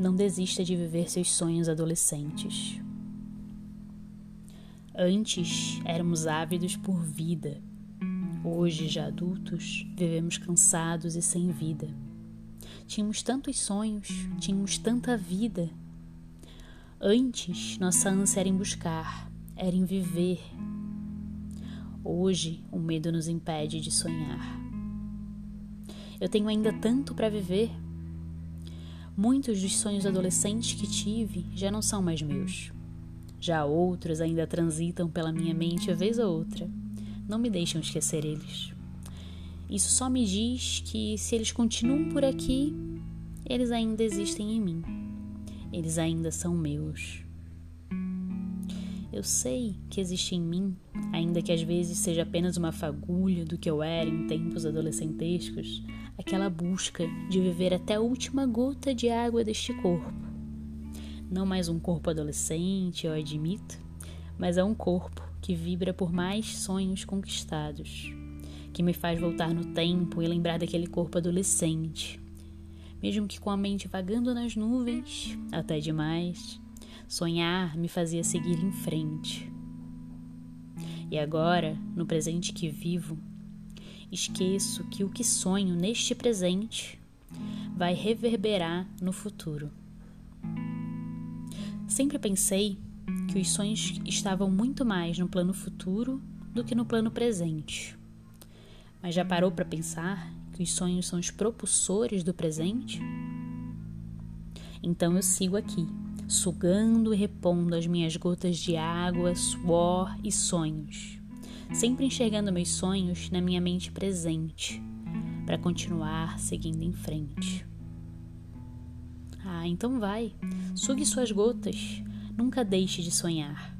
Não desista de viver seus sonhos adolescentes. Antes éramos ávidos por vida. Hoje, já adultos, vivemos cansados e sem vida. Tínhamos tantos sonhos, tínhamos tanta vida. Antes, nossa ânsia era em buscar, era em viver. Hoje, o medo nos impede de sonhar. Eu tenho ainda tanto para viver. Muitos dos sonhos adolescentes que tive já não são mais meus. Já outros ainda transitam pela minha mente vez ou outra. Não me deixam esquecer eles. Isso só me diz que se eles continuam por aqui, eles ainda existem em mim. Eles ainda são meus. Eu sei que existe em mim, ainda que às vezes seja apenas uma fagulha do que eu era em tempos adolescentescos, aquela busca de viver até a última gota de água deste corpo. Não mais um corpo adolescente, eu admito, mas é um corpo que vibra por mais sonhos conquistados, que me faz voltar no tempo e lembrar daquele corpo adolescente. Mesmo que com a mente vagando nas nuvens, até demais, Sonhar me fazia seguir em frente. E agora, no presente que vivo, esqueço que o que sonho neste presente vai reverberar no futuro. Sempre pensei que os sonhos estavam muito mais no plano futuro do que no plano presente. Mas já parou para pensar que os sonhos são os propulsores do presente? Então eu sigo aqui, sugando e repondo as minhas gotas de água, suor e sonhos, sempre enxergando meus sonhos na minha mente presente, para continuar seguindo em frente. Ah, então vai, sugue suas gotas, nunca deixe de sonhar.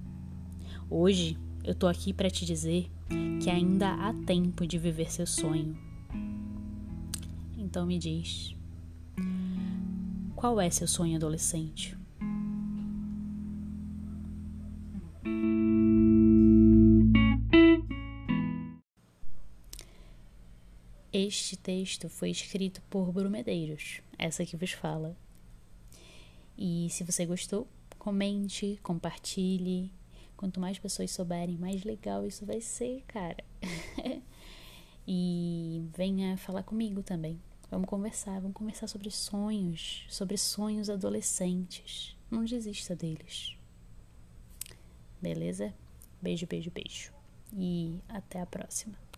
Hoje eu tô aqui para te dizer que ainda há tempo de viver seu sonho. Então me diz, qual é seu sonho adolescente? Este texto foi escrito por Brumedeiros, essa que vos fala. E se você gostou, comente, compartilhe. Quanto mais pessoas souberem, mais legal isso vai ser, cara. e venha falar comigo também. Vamos conversar, vamos conversar sobre sonhos, sobre sonhos adolescentes. Não desista deles. Beleza? Beijo, beijo, beijo. E até a próxima.